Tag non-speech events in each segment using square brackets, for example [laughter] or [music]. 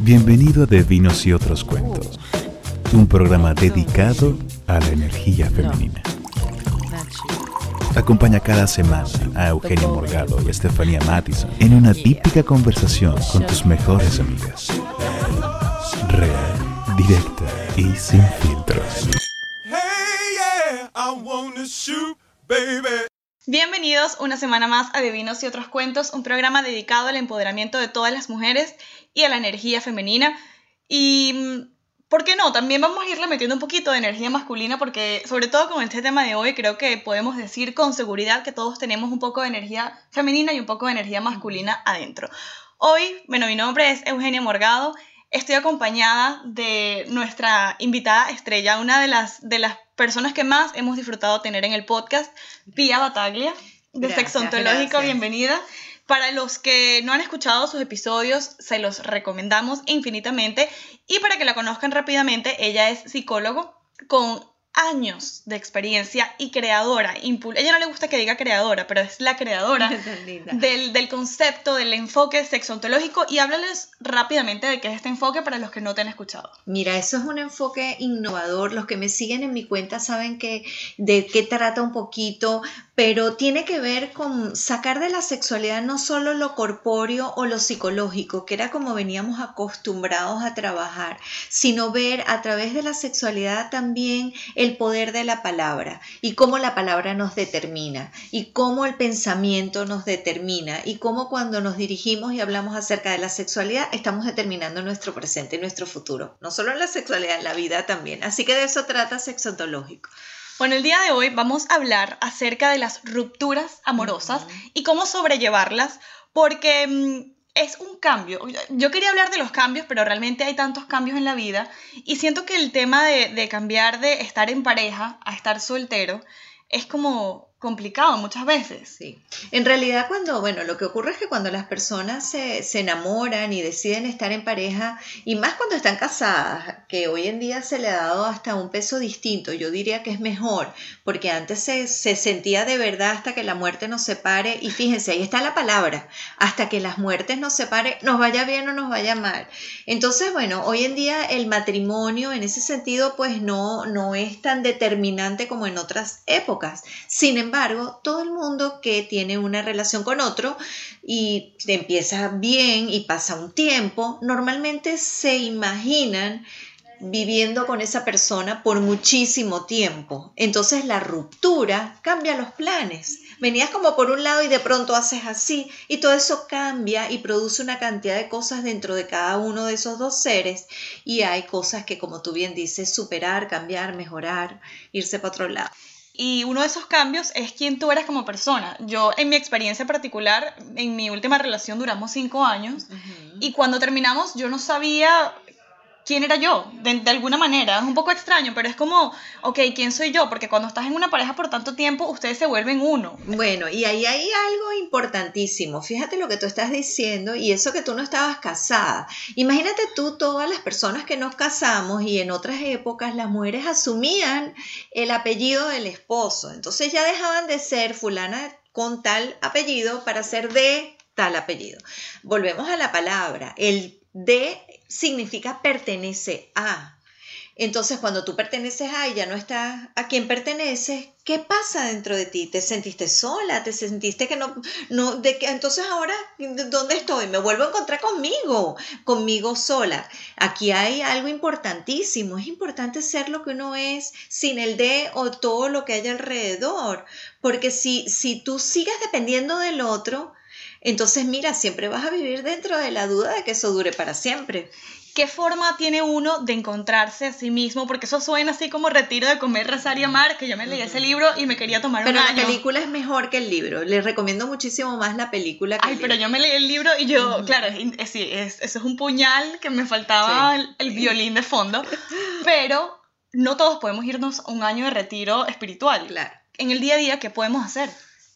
Bienvenido a De Vinos y otros cuentos, un programa dedicado a la energía femenina. Acompaña cada semana a Eugenio Morgado y Estefanía Mattison en una típica conversación con tus mejores amigas. Real, directa y sin filtros. Bienvenidos una semana más a Divinos y otros cuentos, un programa dedicado al empoderamiento de todas las mujeres y a la energía femenina. Y, mm, ¿por qué no? También vamos a irle metiendo un poquito de energía masculina porque, sobre todo con este tema de hoy, creo que podemos decir con seguridad que todos tenemos un poco de energía femenina y un poco de energía masculina adentro. Hoy, bueno, mi nombre es Eugenia Morgado. Estoy acompañada de nuestra invitada estrella, una de las, de las personas que más hemos disfrutado tener en el podcast, Pia Bataglia, de Gracias, Sexo Ontológico, bienvenida. Para los que no han escuchado sus episodios, se los recomendamos infinitamente. Y para que la conozcan rápidamente, ella es psicólogo con años de experiencia y creadora. impul- Ella no le gusta que diga creadora, pero es la creadora [laughs] del, del concepto, del enfoque sexontológico y háblales rápidamente de qué es este enfoque para los que no te han escuchado. Mira, eso es un enfoque innovador. Los que me siguen en mi cuenta saben que de qué trata un poquito, pero tiene que ver con sacar de la sexualidad no solo lo corpóreo o lo psicológico, que era como veníamos acostumbrados a trabajar, sino ver a través de la sexualidad también el poder de la palabra y cómo la palabra nos determina y cómo el pensamiento nos determina y cómo cuando nos dirigimos y hablamos acerca de la sexualidad estamos determinando nuestro presente y nuestro futuro, no solo en la sexualidad, en la vida también. Así que de eso trata sexontológico. Bueno, el día de hoy vamos a hablar acerca de las rupturas amorosas y cómo sobrellevarlas, porque mm, es un cambio. Yo quería hablar de los cambios, pero realmente hay tantos cambios en la vida y siento que el tema de, de cambiar de estar en pareja a estar soltero es como complicado muchas veces. Sí. En realidad cuando, bueno, lo que ocurre es que cuando las personas se, se enamoran y deciden estar en pareja, y más cuando están casadas, que hoy en día se le ha dado hasta un peso distinto, yo diría que es mejor, porque antes se, se sentía de verdad hasta que la muerte nos separe, y fíjense, ahí está la palabra, hasta que las muertes nos separe, nos vaya bien o nos vaya mal. Entonces, bueno, hoy en día el matrimonio en ese sentido pues no, no es tan determinante como en otras épocas. Sin embargo, todo el mundo que tiene una relación con otro y empieza bien y pasa un tiempo, normalmente se imaginan viviendo con esa persona por muchísimo tiempo. Entonces la ruptura cambia los planes. Venías como por un lado y de pronto haces así y todo eso cambia y produce una cantidad de cosas dentro de cada uno de esos dos seres y hay cosas que como tú bien dices, superar, cambiar, mejorar, irse para otro lado. Y uno de esos cambios es quién tú eres como persona. Yo, en mi experiencia particular, en mi última relación duramos cinco años y cuando terminamos yo no sabía quién era yo, de, de alguna manera. Es un poco extraño, pero es como, ok, ¿quién soy yo? Porque cuando estás en una pareja por tanto tiempo, ustedes se vuelven uno. Bueno, y ahí hay algo importantísimo. Fíjate lo que tú estás diciendo y eso que tú no estabas casada. Imagínate tú todas las personas que nos casamos y en otras épocas las mujeres asumían el apellido del esposo. Entonces ya dejaban de ser fulana con tal apellido para ser de tal apellido. Volvemos a la palabra. El de significa pertenece a. Entonces, cuando tú perteneces a y ya no estás a quien perteneces, ¿qué pasa dentro de ti? ¿Te sentiste sola? ¿Te sentiste que no, no, de que entonces ahora, ¿dónde estoy? Me vuelvo a encontrar conmigo, conmigo sola. Aquí hay algo importantísimo. Es importante ser lo que uno es sin el de o todo lo que hay alrededor. Porque si, si tú sigues dependiendo del otro, entonces mira, siempre vas a vivir dentro de la duda de que eso dure para siempre. ¿Qué forma tiene uno de encontrarse a sí mismo? Porque eso suena así como retiro de comer, rezar y amar, que yo me leí ese libro y me quería tomar Pero un la año. película es mejor que el libro. Les recomiendo muchísimo más la película que Ay, el pero libro. yo me leí el libro y yo, claro, sí, es- eso es un puñal que me faltaba Sí. el, el violín de fondo, pero no todos podemos irnos a un año de retiro espiritual. Claro. En el día a día, ¿qué podemos hacer?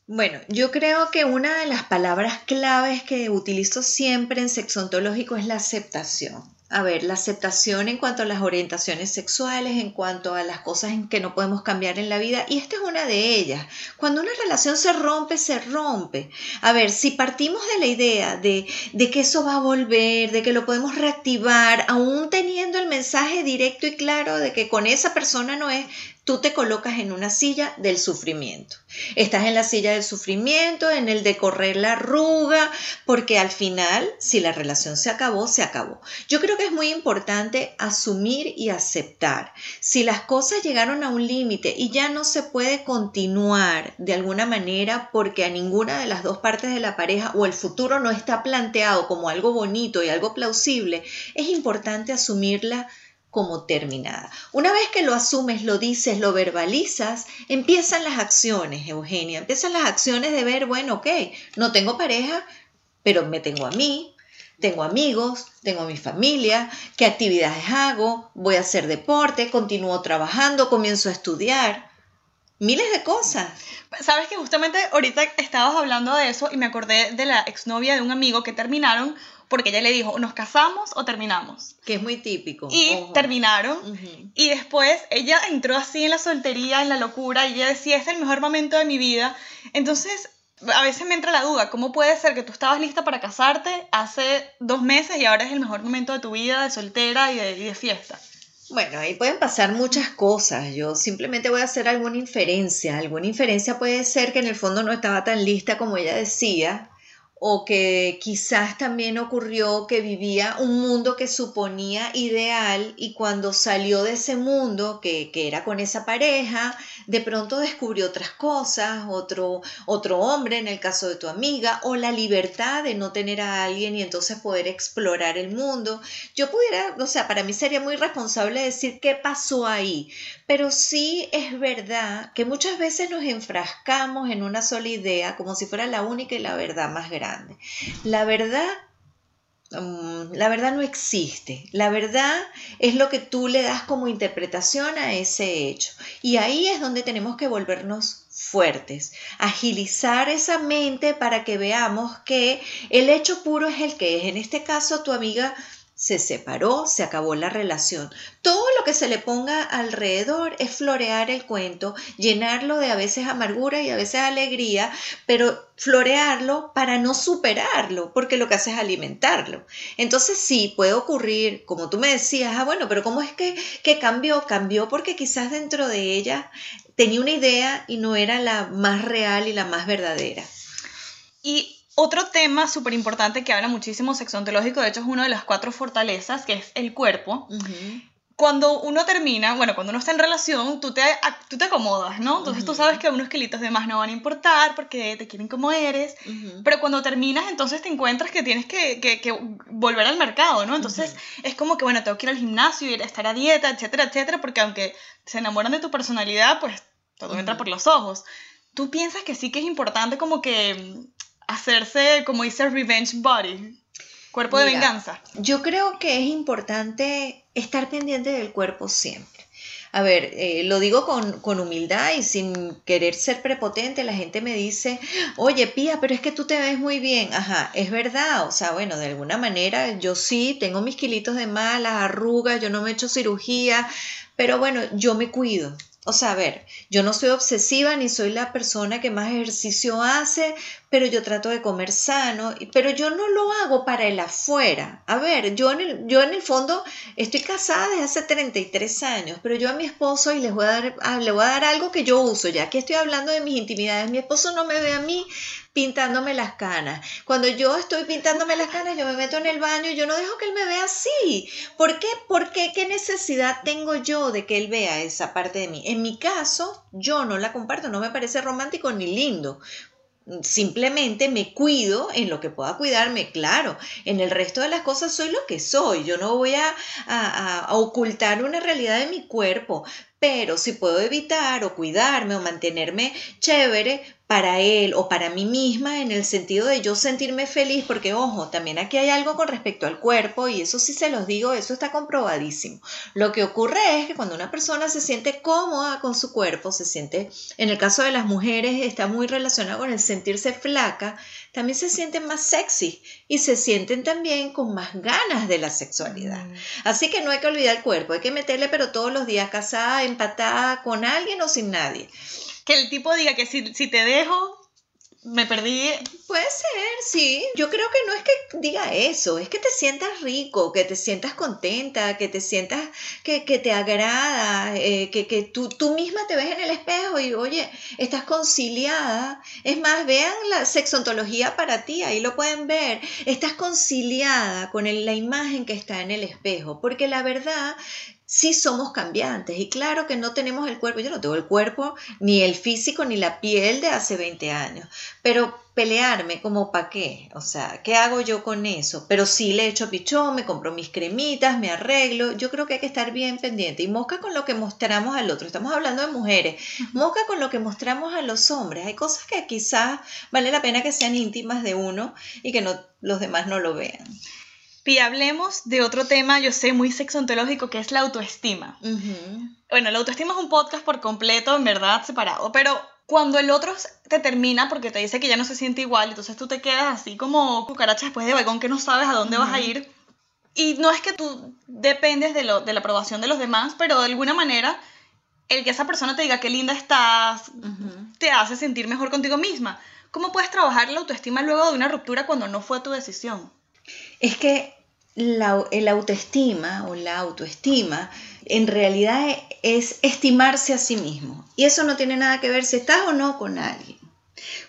Bueno, yo creo que una de las palabras claves que utilizo siempre en sexo ontológico es la aceptación. a ver, la aceptación en cuanto a las orientaciones sexuales, en cuanto a las cosas en que no podemos cambiar en la vida, y esta es una de ellas. Cuando una relación se rompe, se rompe. A ver, si partimos de la idea de, de que eso va a volver, de que lo podemos reactivar, aún teniendo el mensaje directo y claro de que con esa persona no es, tú te colocas en una silla del sufrimiento. Estás en la silla del sufrimiento, en el de correr la arruga, porque al final, si la relación se acabó, se acabó. Yo creo que es muy importante asumir y aceptar. Si las cosas llegaron a un límite y ya no se puede continuar de alguna manera porque a ninguna de las dos partes de la pareja o el futuro no está planteado como algo bonito y algo plausible, es importante asumirla como terminada. Una vez que lo asumes, lo dices, lo verbalizas, empiezan las acciones, Eugenia, empiezan las acciones de ver, bueno, ok, no tengo pareja, pero me tengo a mí, tengo amigos, tengo mi familia, qué actividades hago, voy a hacer deporte, continúo trabajando, comienzo a estudiar, miles de cosas. Sabes que justamente ahorita estabas hablando de eso y me acordé de la exnovia de un amigo que terminaron porque ella le dijo, ¿nos casamos o terminamos? Que es muy típico. Y terminaron. Y después ella entró así en la soltería, en la locura, y ella decía, es el mejor momento de mi vida. Entonces, a veces me entra la duda, ¿cómo puede ser que tú estabas lista para casarte hace dos meses y ahora es el mejor momento de tu vida de soltera y de, y de fiesta? Bueno, ahí pueden pasar muchas cosas. Yo simplemente voy a hacer alguna inferencia. Alguna inferencia puede ser que en el fondo no estaba tan lista como ella decía o que quizás también ocurrió que vivía un mundo que suponía ideal y cuando salió de ese mundo, que, era con esa pareja, de pronto descubrió otras cosas, otro, otro hombre en el caso de tu amiga, o la libertad de no tener a alguien y entonces poder explorar el mundo. Yo pudiera, o sea, para mí sería muy responsable decir qué pasó ahí, pero sí es verdad que muchas veces nos enfrascamos en una sola idea como si fuera la única y la verdad más grande. La verdad, mm, la verdad no existe. La verdad es lo que tú le das como interpretación a ese hecho. Y ahí es donde tenemos que volvernos fuertes, agilizar esa mente para que veamos que el hecho puro es el que es. En este caso, tu amiga se separó, se acabó la relación. Todo lo que se le ponga alrededor es florear el cuento, llenarlo de a veces amargura y a veces alegría, pero florearlo para no superarlo, porque lo que hace es alimentarlo. Entonces sí, puede ocurrir, como tú me decías, ah, bueno, pero ¿cómo es que, que cambió? Cambió porque quizás dentro de ella tenía una idea y no era la más real y la más verdadera. Y otro tema súper importante que habla muchísimo sexontológico, de hecho es una de las cuatro fortalezas, que es el cuerpo. Cuando uno termina, bueno, cuando uno está en relación, tú te, tú te acomodas, ¿no? Entonces tú sabes que unos kilitos de más no van a importar porque te quieren como eres, pero cuando terminas entonces te encuentras que tienes que, que, volver al mercado, ¿no? Entonces es como que, bueno, tengo que ir al gimnasio, ir a estar a dieta, etcétera, etcétera, porque aunque se enamoran de tu personalidad, pues todo entra por los ojos. ¿Tú piensas que sí que es importante como que hacerse, como dice, revenge body, cuerpo de venganza. Yo creo que es importante estar pendiente del cuerpo siempre. A ver, eh, lo digo con, con, humildad y sin querer ser prepotente, la gente me dice, oye, Pía, pero es que tú te ves muy bien. Ajá, es verdad, o sea, bueno, de alguna manera yo sí tengo mis kilitos de malas, arrugas, yo no me he hecho cirugía, pero bueno, yo me cuido. O sea, a ver, yo no soy obsesiva ni soy la persona que más ejercicio hace, pero yo trato de comer sano, pero yo no lo hago para el afuera. A ver, yo en el, yo en el fondo estoy casada desde hace 33 años, pero yo a mi esposo y les voy a dar, ah, le voy a dar algo que yo uso, ya que estoy hablando de mis intimidades, mi esposo no me ve a mí pintándome las canas. Cuando yo estoy pintándome las canas, yo me meto en el baño y yo no dejo que él me vea así. ¿Por qué? ¿Por qué? ¿Qué necesidad tengo yo de que él vea esa parte de mí? En mi caso, yo no la comparto, no me parece romántico ni lindo simplemente me cuido en lo que pueda cuidarme, claro, en el resto de las cosas soy lo que soy, yo no voy a, a, ocultar una realidad de mi cuerpo, pero si puedo evitar o cuidarme o mantenerme chévere, para él o para mí misma en el sentido de yo sentirme feliz, porque ojo, también aquí hay algo con respecto al cuerpo y eso sí se los digo, eso está comprobadísimo. Lo que ocurre es que cuando una persona se siente cómoda con su cuerpo, se siente, en el caso de las mujeres, está muy relacionado con el sentirse flaca, también se sienten más sexy y se sienten también con más ganas de la sexualidad. Mm. Así que no hay que olvidar el cuerpo, hay que meterle pero todos los días casada, empatada con alguien o sin nadie que el tipo diga que si, si te dejo, me perdí. Puede ser, sí. Yo creo que no es que diga eso, es que te sientas rico, que te sientas contenta, que te sientas que, te agrada, eh, que, que tú, tú, misma te ves en el espejo y, oye, estás conciliada. Es más, vean la sexontología para ti, ahí lo pueden ver. Estás conciliada con la imagen que está en el espejo, porque la verdad sí somos cambiantes y claro que no tenemos el cuerpo, yo no tengo el cuerpo, ni el físico, ni la piel de hace 20 años, pero pelearme como para qué, o sea, ¿qué hago yo con eso? Pero sí le echo pichón, me compro mis cremitas, me arreglo, yo creo que hay que estar bien pendiente y mosca con lo que mostramos al otro, estamos hablando de mujeres, mosca con lo que mostramos a los hombres, hay cosas que quizás vale la pena que sean íntimas de uno y que no, los demás no lo vean. Y hablemos de otro tema, yo sé, muy sexontológico, que es la autoestima. Bueno, la autoestima es un podcast por completo, en verdad, separado, pero cuando el otro te termina porque te dice que ya no se siente igual, entonces tú te quedas así como cucaracha después de balcón que no sabes a dónde vas a ir. Y no es que tú dependes de, lo, de la aprobación de los demás, pero de alguna manera el que esa persona te diga qué linda estás te hace sentir mejor contigo misma. ¿Cómo puedes trabajar la autoestima luego de una ruptura cuando no fue tu decisión? Es que el autoestima o la autoestima en realidad es estimarse a sí mismo. Y eso no tiene nada que ver si estás o no con alguien.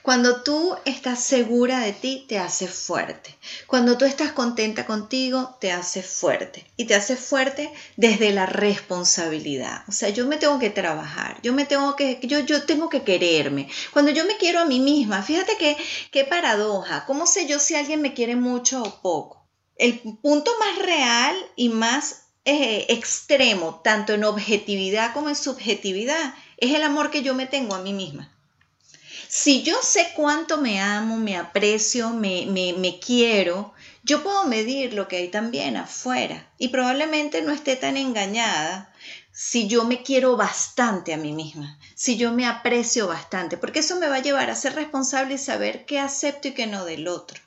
Cuando tú estás segura de ti, te hace fuerte. Cuando tú estás contenta contigo, te hace fuerte. Y te hace fuerte desde la responsabilidad. O sea, yo me tengo que trabajar, yo me tengo que, yo, yo tengo que quererme. Cuando yo me quiero a mí misma, fíjate que, qué paradoja. ¿Cómo sé yo si alguien me quiere mucho o poco? El punto más real y más eh, extremo, tanto en objetividad como en subjetividad, es el amor que yo me tengo a mí misma. Si yo sé cuánto me amo, me aprecio, me, me, me quiero, yo puedo medir lo que hay también afuera y probablemente no esté tan engañada si yo me quiero bastante a mí misma, si yo me aprecio bastante, porque eso me va a llevar a ser responsable y saber qué acepto y qué no del otro.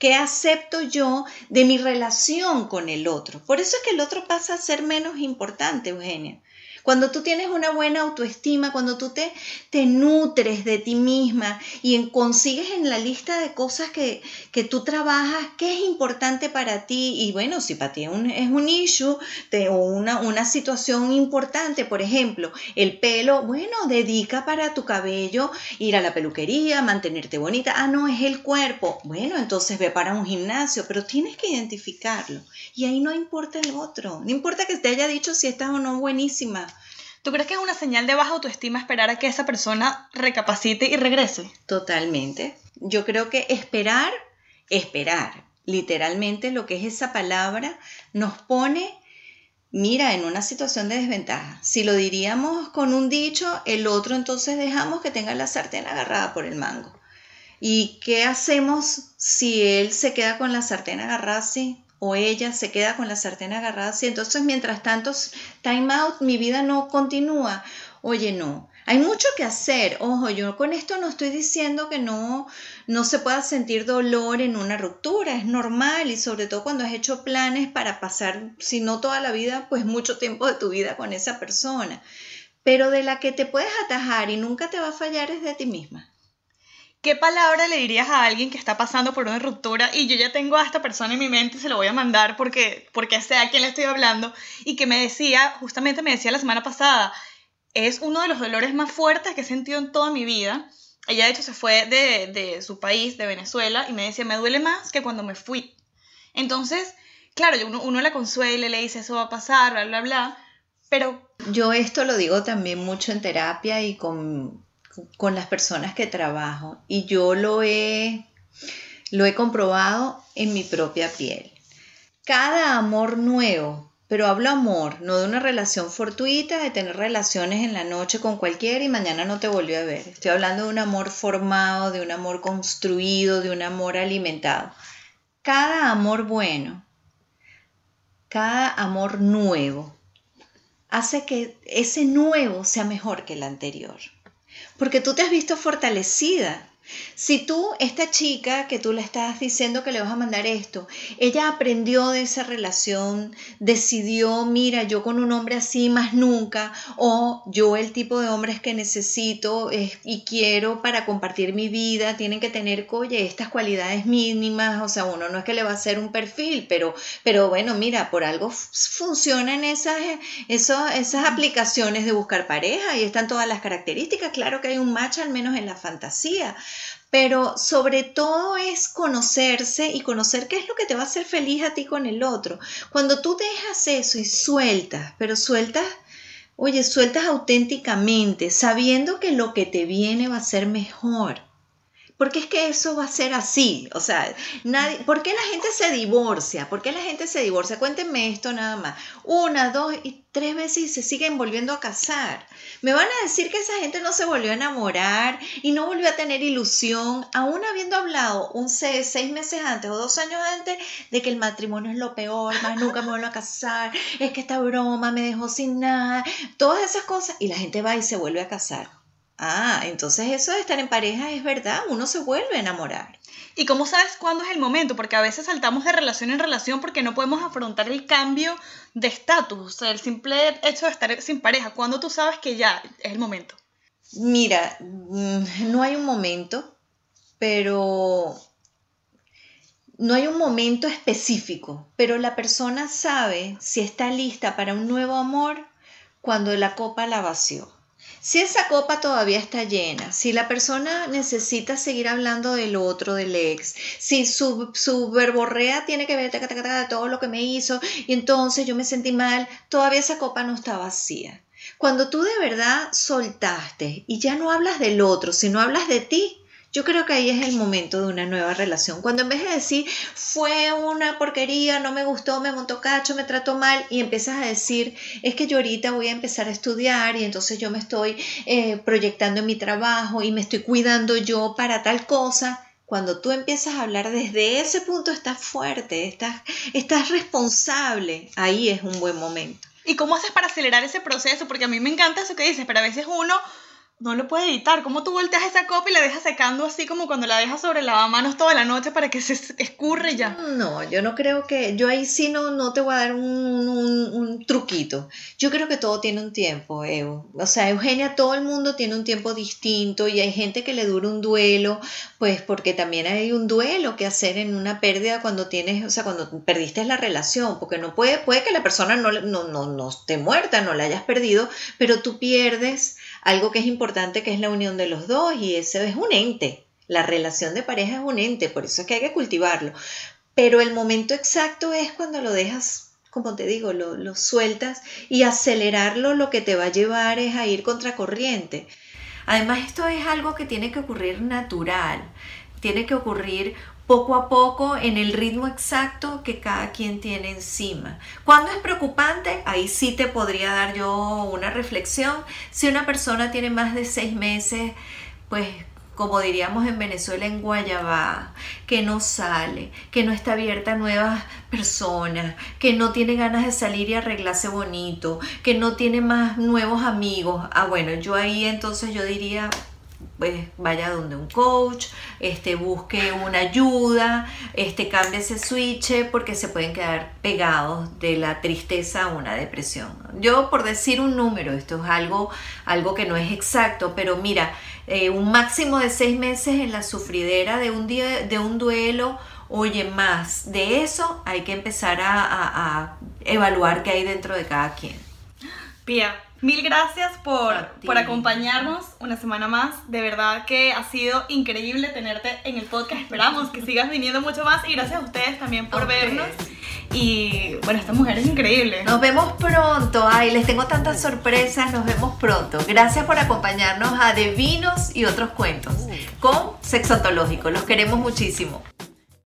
¿Qué acepto yo de mi relación con el otro? Por eso es que el otro pasa a ser menos importante, Eugenia. Cuando tú tienes una buena autoestima, cuando tú te, te nutres de ti misma y consigues en la lista de cosas que, que, tú trabajas, qué es importante para ti, y bueno, si para ti es un, issue o una, una situación importante, por ejemplo, el pelo, bueno, dedica para tu cabello, ir a la peluquería, mantenerte bonita, ah, no, es el cuerpo, bueno, entonces ve para un gimnasio, pero tienes que identificarlo. Y ahí no importa el otro, no importa que te haya dicho si estás o no buenísima. ¿Tú crees que es una señal de baja autoestima esperar a que esa persona recapacite y regrese? Totalmente. Yo creo que esperar, esperar, literalmente lo que es esa palabra, nos pone, mira, en una situación de desventaja. Si lo diríamos con un dicho, el otro entonces dejamos que tenga la sartén agarrada por el mango. ¿Y qué hacemos si él se queda con la sartén agarrada así? O ella se queda con la sartén agarrada así. Entonces, mientras tanto, time out, mi vida no continúa. Oye, no. Hay mucho que hacer. Ojo, yo con esto no estoy diciendo que no, no se pueda sentir dolor en una ruptura. Es normal y sobre todo cuando has hecho planes para pasar, si no toda la vida, pues mucho tiempo de tu vida con esa persona. Pero de la que te puedes atajar y nunca te va a fallar es de ti misma. ¿Qué palabra le dirías a alguien que está pasando por una ruptura y yo ya tengo a esta persona en mi mente y se lo voy a mandar porque, porque sé a quién le estoy hablando y que me decía, justamente me decía la semana pasada, es uno de los dolores más fuertes que he sentido en toda mi vida. Ella de hecho se fue de, de su país, de Venezuela, y me decía, me duele más que cuando me fui. Entonces, claro, uno, uno la consuela, le dice, eso va a pasar, bla, bla, bla, pero... Yo esto lo digo también mucho en terapia y con con las personas que trabajo y yo lo he, lo he comprobado en mi propia piel. Cada amor nuevo pero hablo amor, no de una relación fortuita, de tener relaciones en la noche con cualquiera y mañana no te volvió a ver. Estoy hablando de un amor formado, de un amor construido, de un amor alimentado. Cada amor bueno, cada amor nuevo, hace que ese nuevo sea mejor que el anterior. Porque tú te has visto fortalecida si tú, esta chica que tú le estás diciendo que le vas a mandar esto, ella aprendió de esa relación, decidió, mira, yo con un hombre así más nunca, o yo el tipo de hombres que necesito y quiero para compartir mi vida, tienen que tener, oye, estas cualidades mínimas, o sea, uno no es que le va a hacer un perfil, pero, pero bueno, mira, por algo funcionan esas, esas, esas aplicaciones de buscar pareja y están todas las características, claro que hay un match al menos en la fantasía, pero sobre todo es conocerse y conocer qué es lo que te va a hacer feliz a ti con el otro. Cuando tú dejas eso y sueltas, pero sueltas, oye, sueltas auténticamente, sabiendo que lo que te viene va a ser mejor porque es que eso va a ser así. O sea, nadie, ¿por qué la gente se divorcia? ¿Por qué la gente se divorcia? Cuéntenme esto nada más. Una, dos y tres veces y se siguen volviendo a casar. Me van a decir que esa gente no se volvió a enamorar y no volvió a tener ilusión, aún habiendo hablado un seis, seis meses antes o dos años antes de que el matrimonio es lo peor, más nunca me vuelvo a casar, es que esta broma me dejó sin nada, todas esas cosas. Y la gente va y se vuelve a casar. Ah, entonces eso de estar en pareja es verdad, uno se vuelve a enamorar. ¿Y cómo sabes cuándo es el momento? Porque a veces saltamos de relación en relación porque no podemos afrontar el cambio de estatus, o sea, el simple hecho de estar sin pareja. ¿Cuándo tú sabes que ya es el momento? Mira, mm, no hay un momento, pero no hay un momento específico, pero la persona sabe si está lista para un nuevo amor cuando la copa la vació. Si esa copa todavía está llena, si la persona necesita seguir hablando del otro, del ex, si su, su verborrea tiene que ver de todo lo que me hizo y entonces yo me sentí mal, todavía esa copa no está vacía. Cuando tú de verdad soltaste y ya no hablas del otro, sino hablas de ti, yo creo que ahí es el momento de una nueva relación. Cuando en vez de decir, fue una porquería, no me gustó, me montó cacho, me trató mal, y empiezas a decir, es que yo ahorita voy a empezar a estudiar y entonces yo me estoy eh, proyectando en mi trabajo y me estoy cuidando yo para tal cosa. Cuando tú empiezas a hablar desde ese punto, estás fuerte, estás, estás responsable. Ahí es un buen momento. ¿Y cómo haces para acelerar ese proceso? Porque a mí me encanta eso que dices, pero a veces uno no lo puede editar. ¿Cómo tú volteas esa copa y la dejas secando así como cuando la dejas sobre lavamanos toda la noche para que se escurre ya? No, yo no creo que. Yo ahí sí no, no te voy a dar un, truquito. Yo creo que todo tiene un tiempo, Evo. O sea, Eugenia, todo el mundo tiene un tiempo distinto y hay gente que le dura un duelo, pues porque también hay un duelo que hacer en una pérdida cuando tienes, o sea, cuando perdiste la relación, porque no puede, puede que la persona no, no, no, no esté muerta, no la hayas perdido, pero tú pierdes algo que es importante que es la unión de los dos y ese es un ente. La relación de pareja es un ente, por eso es que hay que cultivarlo. Pero el momento exacto es cuando lo dejas, como te digo, lo, lo sueltas y acelerarlo lo que te va a llevar es a ir contracorriente. Además, esto es algo que tiene que ocurrir natural, tiene que ocurrir poco a poco en el ritmo exacto que cada quien tiene encima. Cuando es preocupante, ahí sí te podría dar yo una reflexión. Si una persona tiene más de seis meses, pues como diríamos en Venezuela, en Guayabá, que no sale, que no está abierta a nuevas personas, que no tiene ganas de salir y arreglarse bonito, que no tiene más nuevos amigos. Ah, bueno, yo ahí entonces yo diría, pues vaya donde un coach, este, busque una ayuda, este, cambie ese switch porque se pueden quedar pegados de la tristeza a una depresión. Yo por decir un número, esto es algo, algo que no es exacto, pero mira, eh, un máximo de seis meses en la sufridera de un, día, de un duelo, oye, más de eso hay que empezar a, a evaluar qué hay dentro de cada quien. Pía, Mil gracias por, por acompañarnos una semana más. De verdad que ha sido increíble tenerte en el podcast. Esperamos que sigas viniendo mucho más y gracias a ustedes también por vernos. Y bueno, esta mujer es increíble. Nos vemos pronto. Ay, les tengo tantas sorpresas. Nos vemos pronto. Gracias por acompañarnos a De Vinos y otros cuentos con Sexo Ontológico. Los queremos muchísimo.